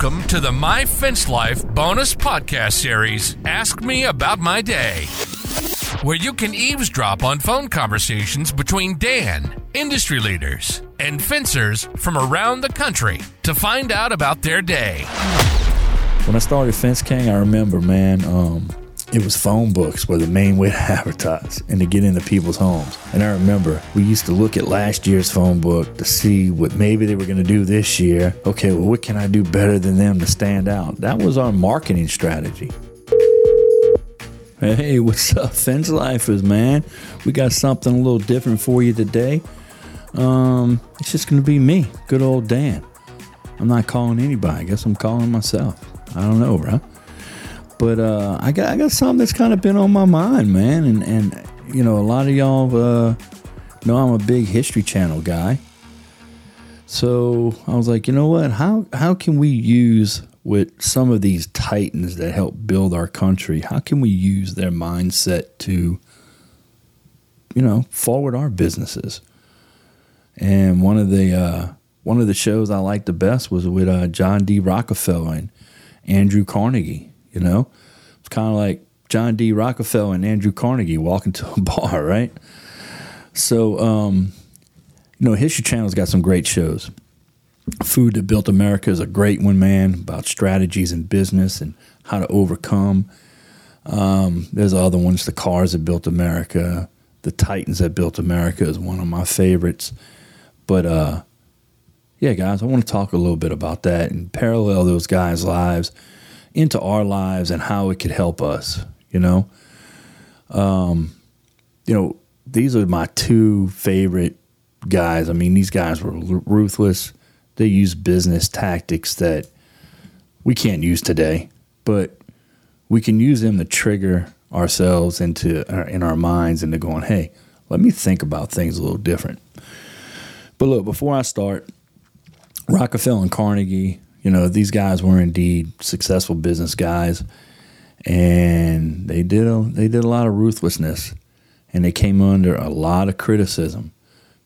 Welcome to the My Fence Life bonus podcast series, Ask Me About My Day, where you can eavesdrop on phone conversations between Dan, industry leaders, and fencers from around the country to find out about their day. When I started Fence King, I remember, man, um, it was phone books were the main way to advertise and to get into people's homes. And I remember we used to look at last year's phone book to see what maybe they were going to do this year. Okay, well, what can I do better than them to stand out? That was our marketing strategy. Hey, what's up, Fence Lifers, man? We got something a little different for you today. Um, it's just going to be me, good old Dan. I'm not calling anybody. I guess I'm calling myself. I don't know, bro. But uh, I got I got something that's kind of been on my mind, man. And and you know, a lot of y'all uh, know I'm a big History Channel guy. So I was like, you know what? How how can we use with some of these titans that help build our country? How can we use their mindset to, you know, forward our businesses? And one of the uh, one of the shows I liked the best was with uh, John D. Rockefeller and Andrew Carnegie. You know, it's kind of like John D. Rockefeller and Andrew Carnegie walking to a bar, right? So, um, you know, History Channel's got some great shows. Food That Built America is a great one, man, about strategies in business and how to overcome. Um, there's other ones, The Cars That Built America, The Titans That Built America is one of my favorites. But, uh, yeah, guys, I want to talk a little bit about that and parallel those guys' lives into our lives and how it could help us, you know? Um, you know, these are my two favorite guys. I mean, these guys were ruthless. They use business tactics that we can't use today, but we can use them to trigger ourselves into uh, in our minds into going, hey, let me think about things a little different. But look, before I start, Rockefeller and Carnegie, you know, these guys were indeed successful business guys, and they did a, they did a lot of ruthlessness, and they came under a lot of criticism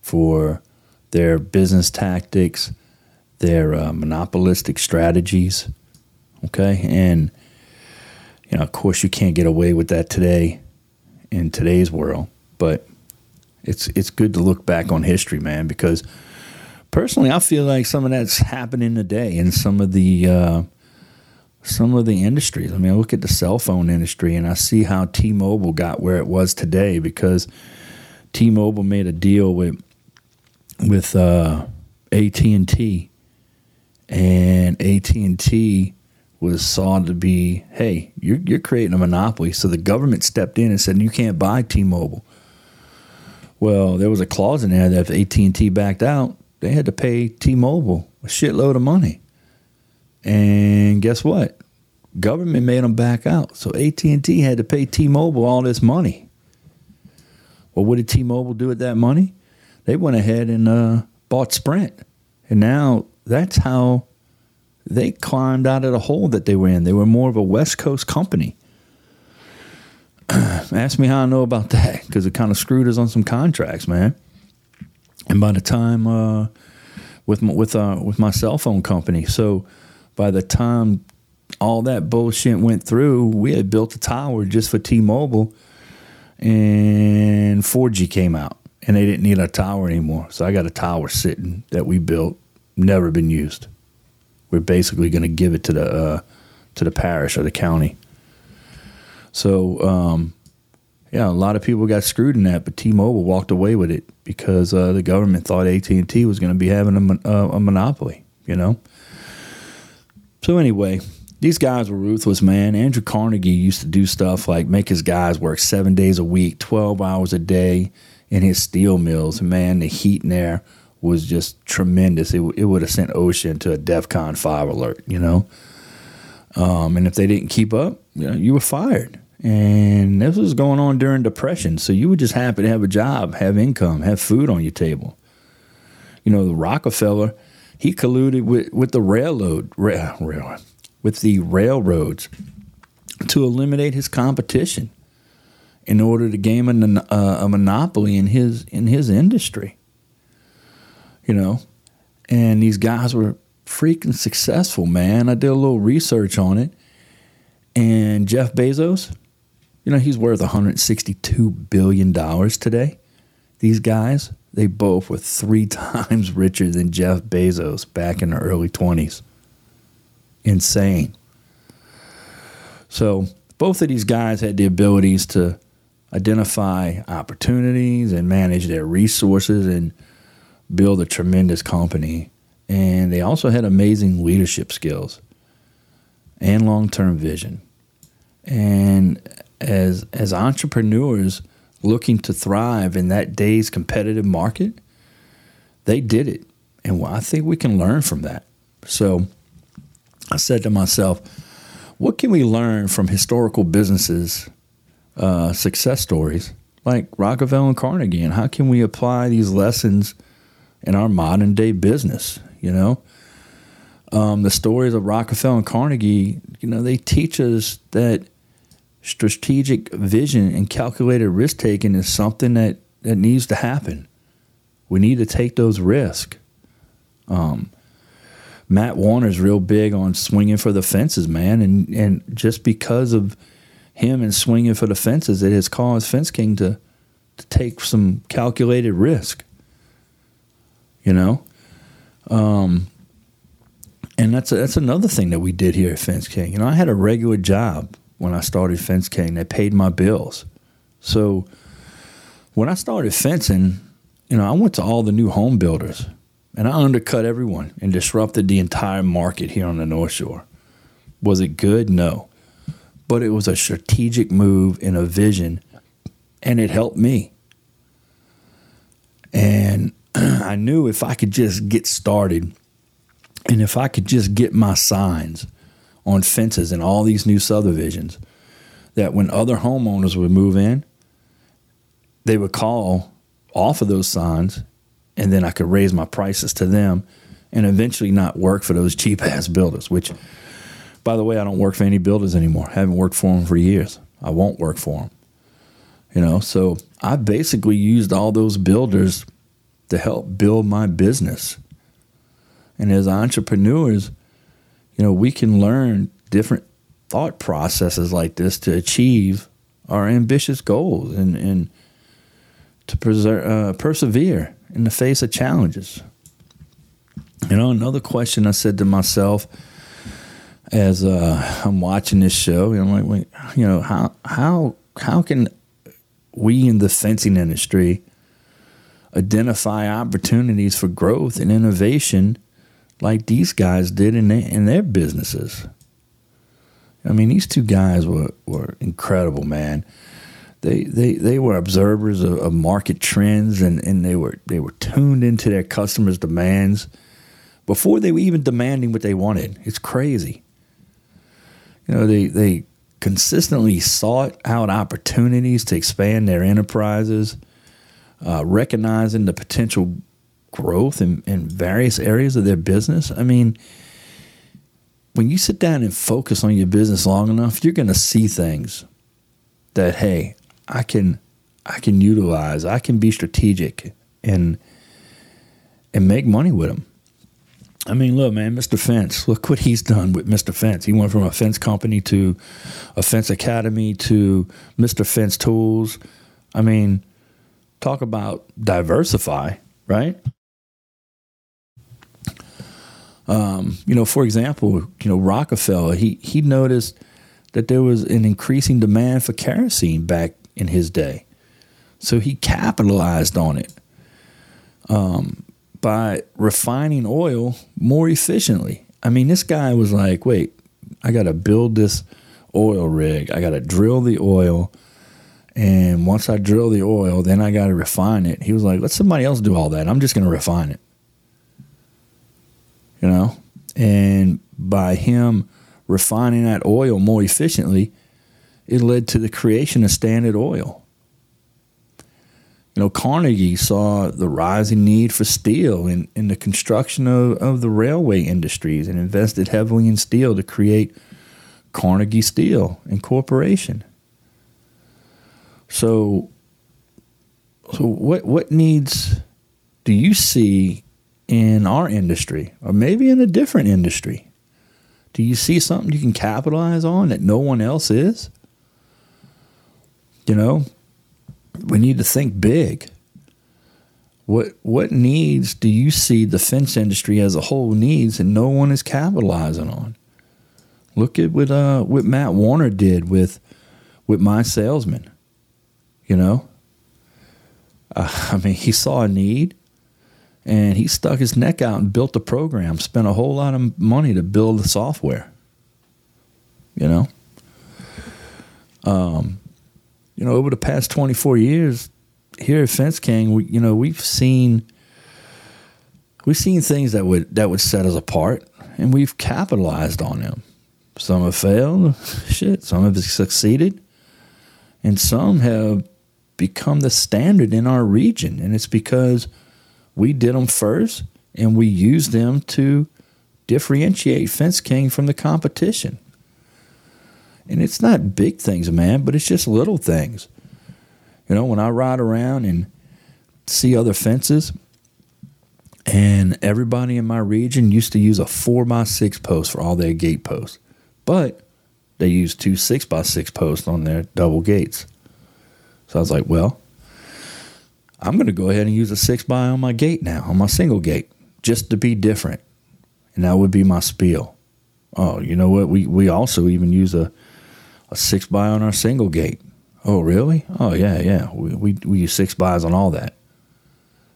for their business tactics, their uh, monopolistic strategies. Okay, and you know, of course, you can't get away with that today in today's world, but it's it's good to look back on history, man, because personally, I feel like some of that's happening today in some of the uh, some of the industries. I mean, I look at the cell phone industry and I see how T-Mobile got where it was today because T-Mobile made a deal with with uh, AT and T, and AT and T was saw to be, hey, you're you're creating a monopoly. So the government stepped in and said you can't buy T-Mobile. Well, there was a clause in there that if AT and T backed out, they had to pay T-Mobile a shitload of money. And guess what? Government made them back out. So AT&T had to pay T-Mobile all this money. Well, what did T-Mobile do with that money? They went ahead and uh, bought Sprint. And now that's how they climbed out of the hole that they were in. They were more of a West Coast company. Ask me how I know about that because it kind of screwed us on some contracts, man. And by the time uh, with my, with uh, with my cell phone company, so by the time all that bullshit went through, we had built a tower just for T-Mobile, and 4G came out, and they didn't need a tower anymore. So I got a tower sitting that we built, never been used. We're basically going to give it to the uh, to the parish or the county. So um, yeah, a lot of people got screwed in that, but T-Mobile walked away with it because uh, the government thought AT and T was going to be having a, a, a, monopoly. You know. So anyway, these guys were ruthless, man. Andrew Carnegie used to do stuff like make his guys work seven days a week, twelve hours a day in his steel mills. Man, the heat in there was just tremendous. It, it would have sent Ocean to a DEFCON five alert. You know. Um, and if they didn't keep up, you, know, you were fired. And this was going on during Depression. So you were just happy to have a job, have income, have food on your table. You know, the Rockefeller, he colluded with, with the railroad, rail, rail, with the railroads to eliminate his competition in order to gain a, uh, a monopoly in his in his industry. You know, and these guys were freaking successful, man. I did a little research on it. And Jeff Bezos, you know, he's worth $162 billion today. These guys, they both were three times richer than Jeff Bezos back in the early 20s. Insane. So, both of these guys had the abilities to identify opportunities and manage their resources and build a tremendous company. And they also had amazing leadership skills and long term vision. And as as entrepreneurs looking to thrive in that day's competitive market, they did it. And I think we can learn from that. So I said to myself, what can we learn from historical businesses, uh, success stories like Rockefeller and Carnegie? And how can we apply these lessons in our modern day business? You know, um, the stories of Rockefeller and Carnegie, you know, they teach us that strategic vision and calculated risk taking is something that, that needs to happen. We need to take those risks. Um, Matt Warner's real big on swinging for the fences, man, and and just because of him and swinging for the fences, it has caused Fence King to to take some calculated risk. You know, um, and that's a, that's another thing that we did here at Fence King. You know, I had a regular job when I started Fence King. They paid my bills. So when I started fencing, you know, I went to all the new home builders and I undercut everyone and disrupted the entire market here on the North Shore. Was it good? No. But it was a strategic move and a vision, and it helped me. And I knew if I could just get started and if I could just get my signs on fences in all these new subdivisions that when other homeowners would move in, they would call off of those signs and then I could raise my prices to them and eventually not work for those cheap ass builders, which, by the way, I don't work for any builders anymore. I haven't worked for them for years. I won't work for them. You know, so I basically used all those builders to help build my business. And as entrepreneurs, you know, we can learn different thought processes like this to achieve our ambitious goals and, and to preserve, uh, persevere in the face of challenges. You know, another question I said to myself as uh, I'm watching this show, you know, like, you know, how how how can we in the fencing industry identify opportunities for growth and innovation like these guys did in their, in their businesses. I mean, these two guys were, were incredible, man. They, they, they were observers of, of market trends and, and they were they were tuned into their customers' demands before they were even demanding what they wanted. It's crazy. You know, they they consistently sought out opportunities to expand their enterprises, uh, recognizing the potential growth in, in various areas of their business. I mean, when you sit down and focus on your business long enough, you're going to see things that hey, I can I can utilize, I can be strategic and and make money with them. I mean, look, man, Mr. Fence, look what he's done with Mr. Fence. He went from a fence company to a fence academy to Mr. Fence Tools. I mean, talk about diversify, right? Um, you know, for example, you know Rockefeller, he he noticed that there was an increasing demand for kerosene back in his day, so he capitalized on it um, by refining oil more efficiently. I mean, this guy was like, "Wait, I got to build this oil rig. I got to drill the oil." And once I drill the oil, then I got to refine it. He was like, let somebody else do all that. I'm just going to refine it you know, and by him refining that oil more efficiently, it led to the creation of Standard Oil. You know, Carnegie saw the rising need for steel in, in the construction of, of the railway industries and invested heavily in steel to create Carnegie Steel Incorporation. So, so what what needs do you see in our industry or maybe in a different industry? Do you see something you can capitalize on that no one else is? You know, we need to think big. What what needs do you see the fence industry as a whole needs and no one is capitalizing on? Look at what uh, what Matt Warner did with with mySalesman. You know, uh, I mean, he saw a need and he stuck his neck out and built a program, spent a whole lot of money to build the software. You know? Um, you know, over the past 24 years here at Fence King, we, you know, we've seen we've seen things that would that would set us apart and we've capitalized on them. Some have failed, shit, some have succeeded, and some have become the standard in our region and it's because we did them first and we used them to differentiate Fence King from the competition. And it's not big things, man, but it's just little things. You know, when I ride around and see other fences, and everybody in my region used to use a four by six post for all their gate posts, but they use two six by six posts on their double gates. So I was like, well, I'm going to go ahead and use a six by on my gate now, on my single gate, just to be different. And that would be my spiel. Oh, you know what? We, we also even use a, a six by on our single gate. Oh, really? Oh, yeah, yeah. We, we, we use six bys on all that.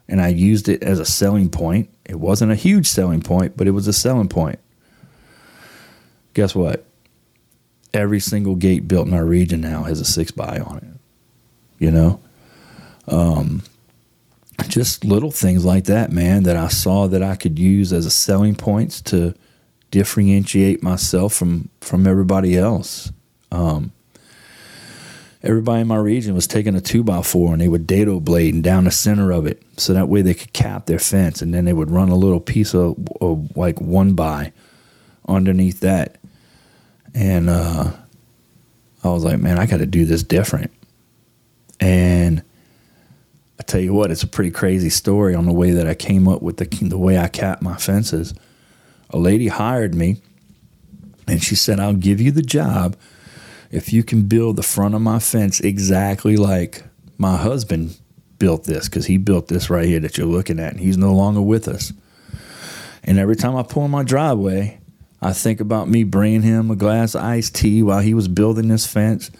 And I used it as a selling point. It wasn't a huge selling point, but it was a selling point. Guess what? Every single gate built in our region now has a six by on it. You know? Um, just little things like that, man, that I saw that I could use as a selling points to differentiate myself from from everybody else. Um, everybody in my region was taking a two by four and they would dado blade and down the center of it, so that way they could cap their fence, and then they would run a little piece of, of like one by underneath that, and uh, I was like, man, I got to do this different, and tell you what, it's a pretty crazy story on the way that I came up with the the way I cap my fences. A lady hired me, and she said, "I'll give you the job if you can build the front of my fence exactly like my husband built this, because he built this right here that you're looking at, and he's no longer with us." And every time I pull in my driveway, I think about me bringing him a glass of iced tea while he was building this fence,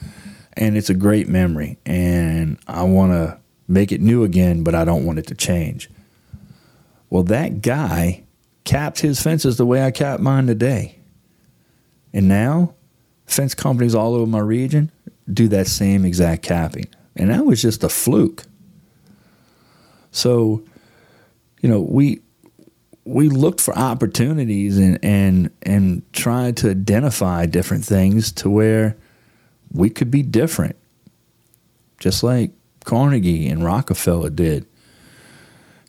and it's a great memory. And I want to make it new again, but I don't want it to change. Well, that guy capped his fences the way I capped mine today. And now, fence companies all over my region do that same exact capping. And that was just a fluke. So, you know, we we looked for opportunities and and and tried to identify different things to where we could be different. Just like Carnegie and Rockefeller did.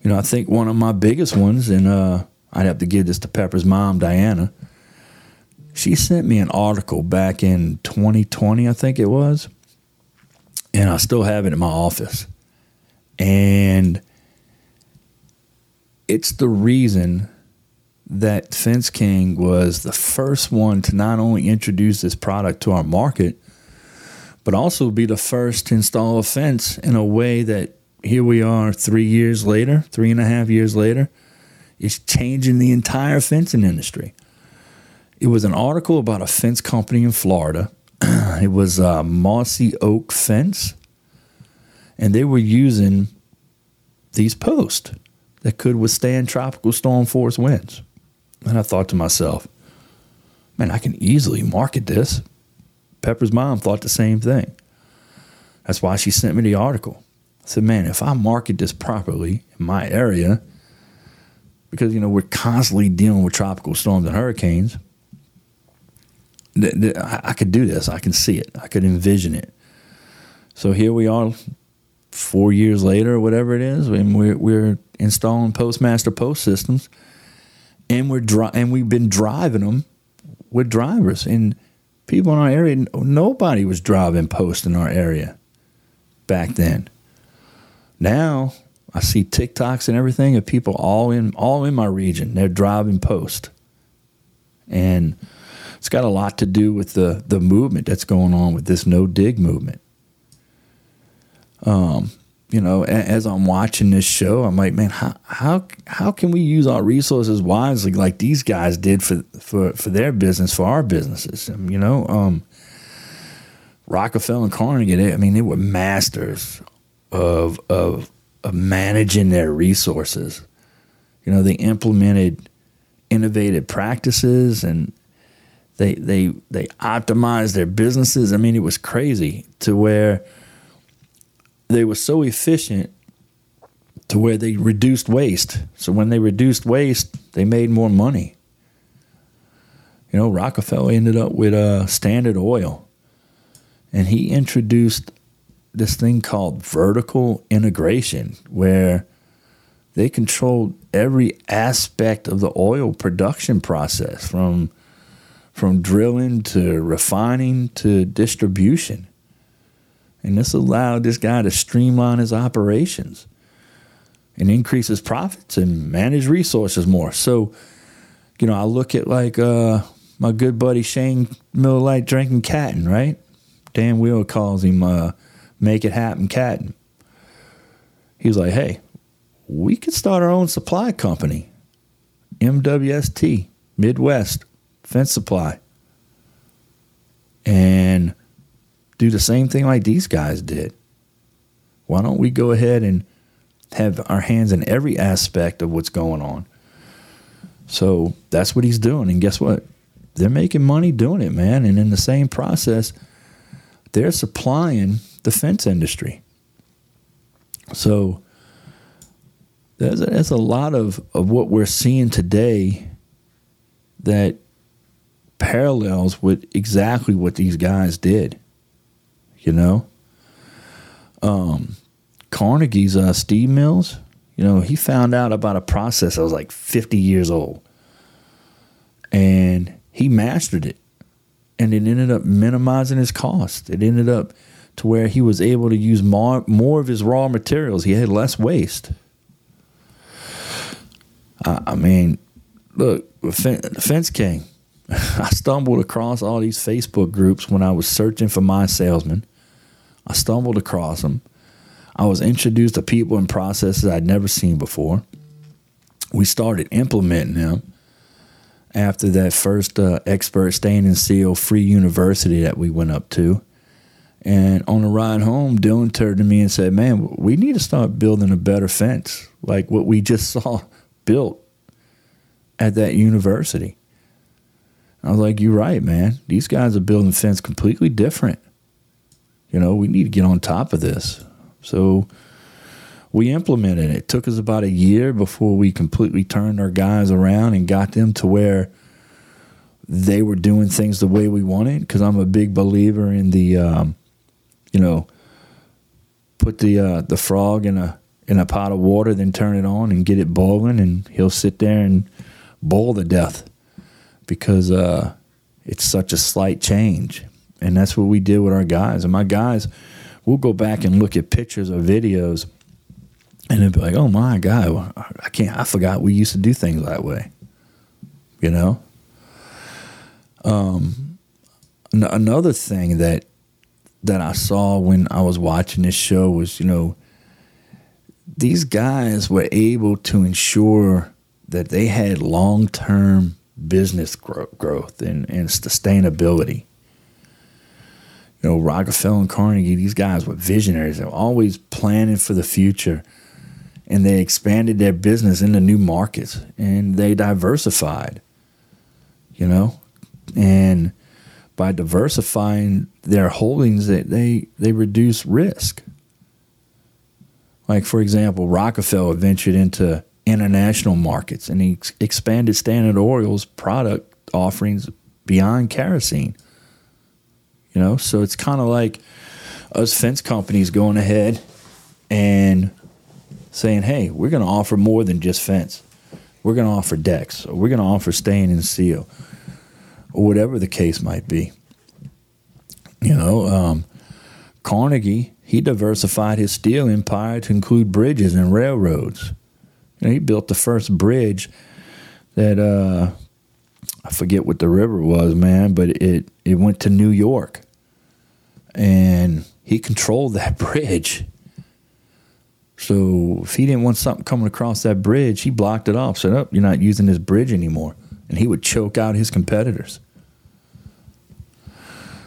You know, I think one of my biggest ones, and uh, I'd have to give this to Pepper's mom, Diana. She sent me an article back in 2020, I think it was, and I still have it in my office. And it's the reason that Fence King was the first one to not only introduce this product to our market, but also be the first to install a fence in a way that here we are three years later, three and a half years later, is changing the entire fencing industry. It was an article about a fence company in Florida. it was a Mossy Oak Fence, and they were using these posts that could withstand tropical storm force winds. And I thought to myself, man, I can easily market this Pepper's mom thought the same thing. That's why she sent me the article. I said, man, if I market this properly in my area, because, you know, we're constantly dealing with tropical storms and hurricanes, th- th- I-, I could do this. I can see it. I could envision it. So here we are, four years later, or whatever it is, and we're, we're installing Postmaster Post systems, and we're dri- and we've been driving them with drivers. And people in our area, nobody was driving post in our area back then. Now, I see TikToks and everything of people all in all in my region. They're driving post, and it's got a lot to do with the the movement that's going on with this no dig movement. Um, you know, as I'm watching this show, I'm like, man, how how how can we use our resources wisely like these guys did for for for their business, for our businesses? You know, um, Rockefeller and Carnegie, I mean, they were masters of of of managing their resources. You know, they implemented innovative practices and they they they optimized their businesses. I mean, it was crazy to where they were so efficient to where they reduced waste. So when they reduced waste, they made more money. You know, Rockefeller ended up with uh, Standard Oil, and he introduced this thing called vertical integration where they controlled every aspect of the oil production process from from drilling to refining to distribution. And this allowed this guy to streamline his operations and increase his profits and manage resources more. So, you know, I look at like uh, my good buddy Shane Miller Lite drinking Catton, right? Dan Wheel calls him uh, make it happen, Catton. He was like, hey, we could start our own supply company, MWST, Midwest Fence Supply, and do the same thing like these guys did. Why don't we go ahead and have our hands in every aspect of what's going on? So that's what he's doing. And guess what? They're making money doing it, man. And in the same process, they're supplying the fence industry. So there's a, there's a lot of, of what we're seeing today that parallels with exactly what these guys did. You know, um, Carnegie's uh, steel mills. You know, he found out about a process that was like 50 years old, and he mastered it, and it ended up minimizing his cost. It ended up to where he was able to use more, more of his raw materials. He had less waste. I, I mean, look, Fence King. I stumbled across all these Facebook groups when I was searching for mySalesman. I stumbled across them. I was introduced to people and processes I'd never seen before. We started implementing them after that first uh, expert stain and seal free university that we went up to. And on the ride home, Dylan turned to me and said, Man, we need to start building a better fence like what we just saw built at that university. I was like, You're right, man. These guys are building fence completely different. You know, we need to get on top of this. So we implemented it. It took us about a year before we completely turned our guys around and got them to where they were doing things the way we wanted. Because I'm a big believer in the um, you know, put the uh, the frog in a in a pot of water, then turn it on and get it boiling, and he'll sit there and boil to death because uh, it's such a slight change. And that's what we did with our guys. And my guys, we'll go back and look at pictures or videos, and they'll be like, "Oh my God, I can't. I forgot we used to do things that way." You know. Um, another thing that that I saw when I was watching this show was, you know, these guys were able to ensure that they had long term business growth and, and sustainability. You know, Rockefeller and Carnegie, these guys were visionaries. They were always planning for the future. And they expanded their business into new markets and they diversified, you know? And by diversifying their holdings, they, they, they reduce risk. Like, for example, Rockefeller ventured into international markets and he ex- expanded Standard Oil's product offerings beyond kerosene. You know, so it's kind of like us fence companies going ahead and saying, hey, we're going to offer more than just fence. We're going to offer decks, or we're going to offer stain and seal or whatever the case might be. You know, um, Carnegie, he diversified his steel empire to include bridges and railroads. You know, he built the first bridge that uh, I forget what the river was, man, but it it went to New York, and he controlled that bridge. So if he didn't want something coming across that bridge, he blocked it off. Said, "Up, oh, you're not using this bridge anymore," and he would choke out his competitors.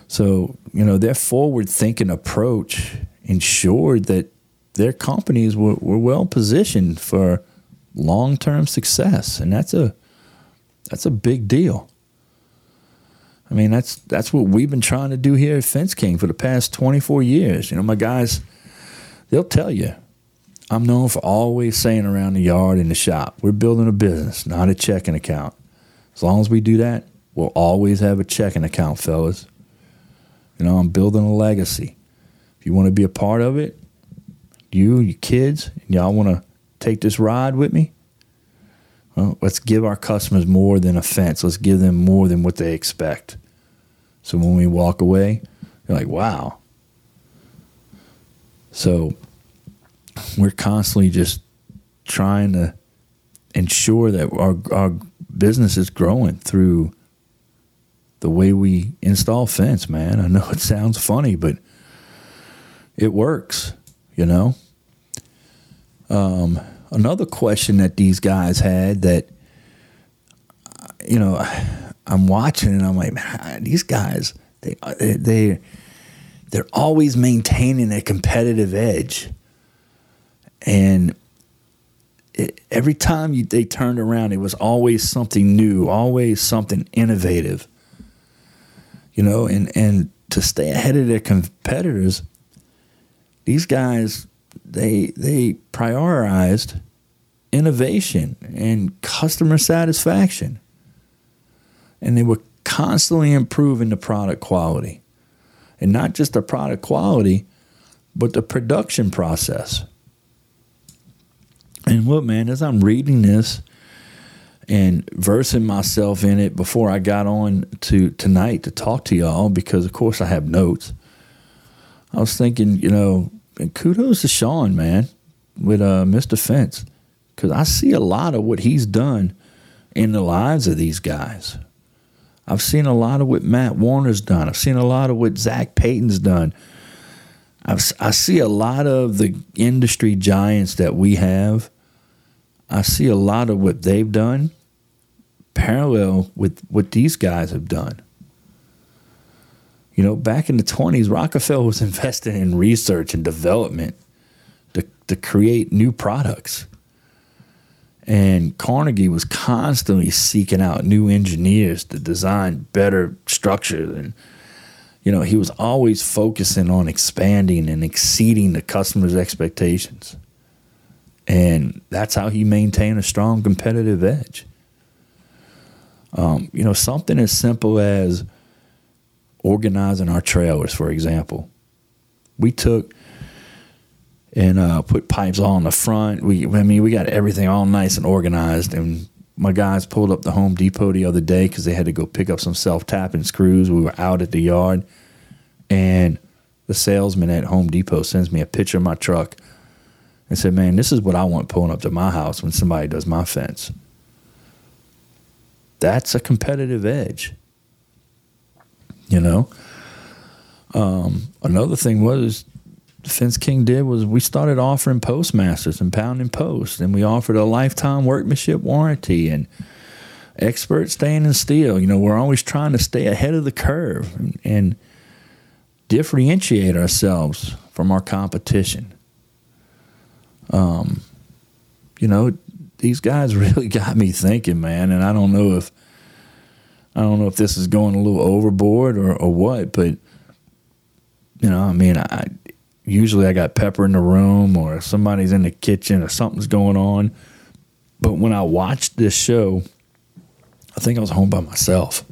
So you know their forward-thinking approach ensured that their companies were, were well positioned for long-term success, and that's a that's a big deal. I mean, that's that's what we've been trying to do here at Fence King for the past 24 years. You know, my guys, they'll tell you, I'm known for always saying around the yard in the shop, we're building a business, not a checking account. As long as we do that, we'll always have a checking account, fellas. You know, I'm building a legacy. If you want to be a part of it, you, your kids, and y'all want to take this ride with me, well, let's give our customers more than a fence. Let's give them more than what they expect. So when we walk away, they're like, wow. So we're constantly just trying to ensure that our, our business is growing through the way we install fence, man. I know it sounds funny, but it works, you know? Um, another question that these guys had that you know I'm watching and I'm like man, these guys they they they're always maintaining a competitive edge. And it, every time you, they turned around it was always something new always something innovative. You know and and to stay ahead of their competitors these guys they they prioritized innovation and customer satisfaction. And they were constantly improving the product quality. And not just the product quality, but the production process. And what man, as I'm reading this and versing myself in it before I got on to tonight to talk to y'all, because of course I have notes. I was thinking, you know, and kudos to Sean, man, with uh, Mr. Fence, because I see a lot of what he's done in the lives of these guys. I've seen a lot of what Matt Warner's done. I've seen a lot of what Zach Payton's done. I've, I see a lot of the industry giants that we have. I see a lot of what they've done parallel with what these guys have done. You know, back in the 20s, Rockefeller was investing in research and development to, to create new products. And Carnegie was constantly seeking out new engineers to design better structures. And, you know, he was always focusing on expanding and exceeding the customer's expectations. And that's how he maintained a strong competitive edge. Um, you know, something as simple as organizing our trailers, for example. We took and uh, put pipes all in the front. We, I mean, we got everything all nice and organized. And my guys pulled up the Home Depot the other day because they had to go pick up some self tapping screws. We were out at the yard, and the salesman at Home Depot sends me a picture of my truck and said, "Man, this is what I want pulling up to my house when somebody does my fence." That's a competitive edge. You know. Um, another thing was Fence King did was we started offering postmasters and pounding posts, and we offered a lifetime workmanship warranty and expert stain and seal. You know, we're always trying to stay ahead of the curve and, and differentiate ourselves from our competition. Um, you know, these guys really got me thinking, man, and I don't know if I don't know if this is going a little overboard or, or what, but you know, I mean, I usually I got pepper in the room or somebody's in the kitchen or something's going on. But when I watched this show, I think I was home by myself.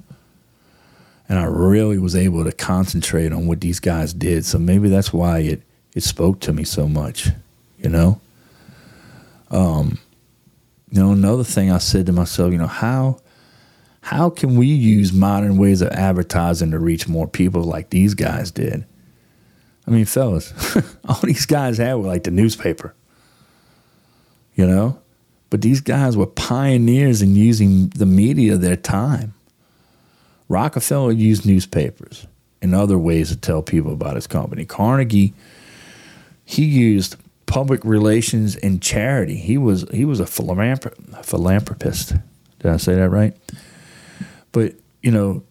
And I really was able to concentrate on what these guys did. So maybe that's why it, it spoke to me so much, you know? Um, you know, another thing I said to myself, you know, how how can we use modern ways of advertising to reach more people like these guys did? I mean, fellas, all these guys had were like the newspaper, you know? But these guys were pioneers in using the media of their time. Rockefeller used newspapers and other ways to tell people about his company. Carnegie, he used public relations and charity. He was he was a philanthropist. Did I say that right? But you know,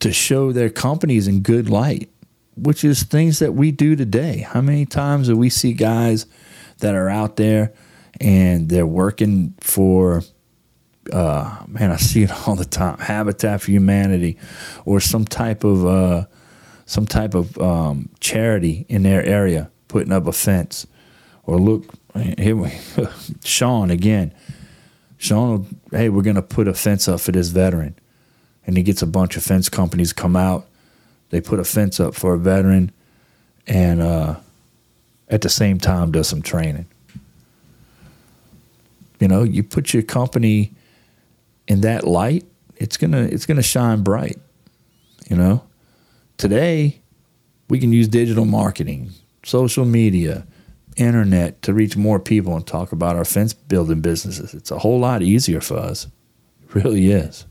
to show their companies in good light, which is things that we do today. How many times do we see guys that are out there and they're working for uh, man, I see it all the time. Habitat for Humanity, or some type of uh, some type of um, charity in their area, putting up a fence, or look here, we, Sean again. Sean, hey, we're gonna put a fence up for this veteran, and he gets a bunch of fence companies come out. They put a fence up for a veteran, and uh, at the same time does some training. You know, you put your company in that light, it's gonna it's gonna shine bright. You know, today we can use digital marketing, social media, internet to reach more people and talk about our fence building businesses. It's a whole lot easier for us. It really is.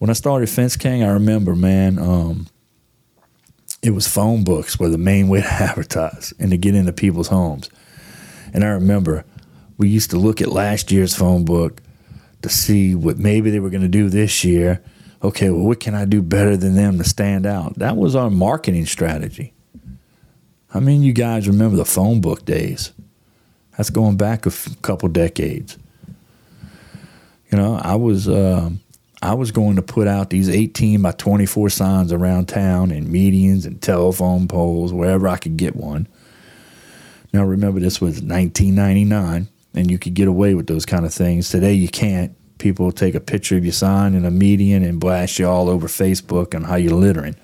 When I started Fence King, I remember, man, um, it was phone books were the main way to advertise and to get into people's homes. And I remember we used to look at last year's phone book to see what maybe they were going to do this year. Okay, well, what can I do better than them to stand out? That was our marketing strategy. I mean, you guys remember the phone book days? That's going back a f- couple decades. You know, I was uh, I was going to put out these 18 by 24 signs around town in medians and telephone poles wherever I could get one. Now remember, this was 1999 and you could get away with those kind of things. Today you can't. People take a picture of your sign in a median and blast you all over Facebook on how you're littering.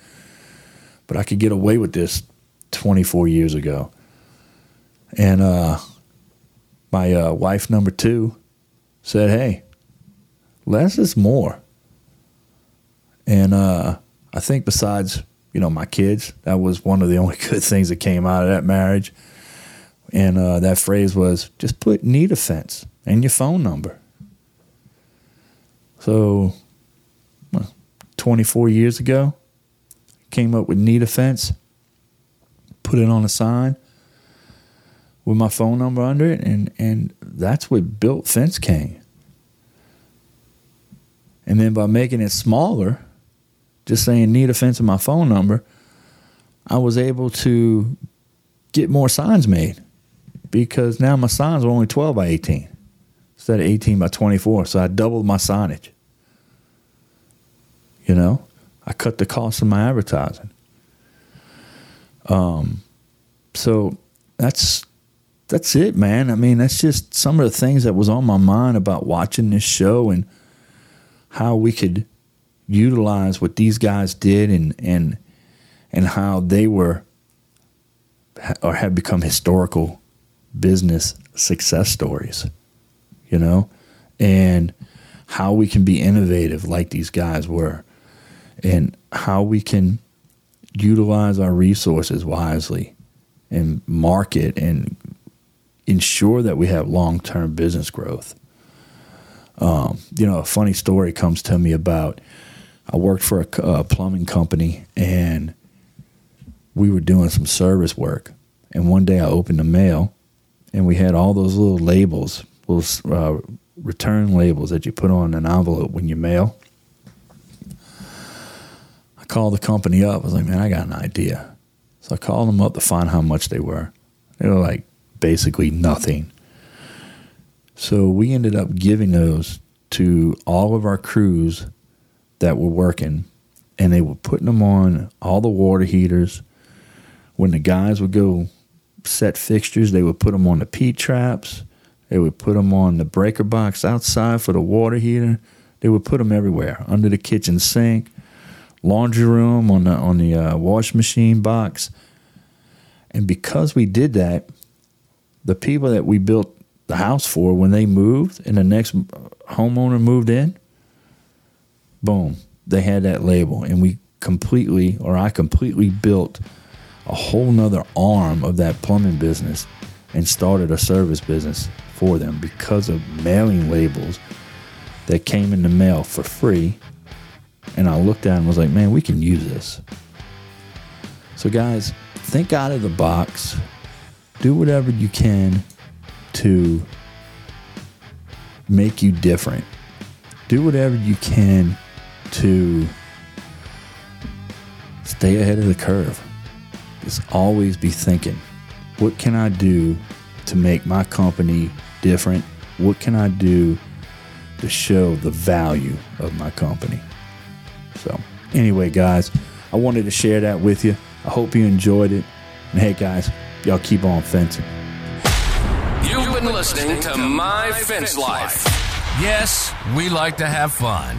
But I could get away with this 24 years ago. And uh, my uh, wife number two said, "Hey, less is more." And uh, I think besides you know my kids, that was one of the only good things that came out of that marriage and uh, that phrase was just put need a fence and your phone number. So, well, 24 years ago, came up with need a fence, put it on a sign with my phone number under it, and, and that's what built Fence King. And then by making it smaller, just saying need a fence and my phone number, I was able to get more signs made because now my signs are only 12 by 18 instead of 18 by 24. So I doubled my signage. You know, I cut the cost of my advertising. Um, so that's that's it, man. I mean, that's just some of the things that was on my mind about watching this show and how we could utilize what these guys did and and and how they were or have become historical business success stories, you know, and how we can be innovative like these guys were, and how we can utilize our resources wisely and market and ensure that we have long term business growth. Um, you know, a funny story comes to me about I worked for a, a plumbing company and we were doing some service work. And one day I opened the mail and we had all those little labels, those uh, return labels that you put on an envelope when you mail. I called the company up. I was like, man, I got an idea. So I called them up to find how much they were. They were like basically nothing. So we ended up giving those to all of our crews that were working, and they were putting them on all the water heaters. When the guys would go set fixtures. They would put them on the P traps. They would put them on the breaker box outside for the water heater. They would put them everywhere under the kitchen sink, laundry room, on the on the uh, wash machine box. And because we did that, the people that we built the house for, when they moved and the next homeowner moved in, boom, they had that label, and we completely, or I completely built a whole nother arm of that plumbing business and started a service business for them because of mailing labels that came in the mail for free. And I looked at it and was like, man, we can use this. So, guys, think out of the box. Do whatever you can to make you different. Do whatever you can to stay ahead of the curve. Just always be thinking, what can I do to make my company different? What can I do to show the value of my company? So, anyway, guys, I wanted to share that with you. I hope you enjoyed it. And hey, guys, y'all keep on fencing. You've been listening to My Fence Life. Yes, we like to have fun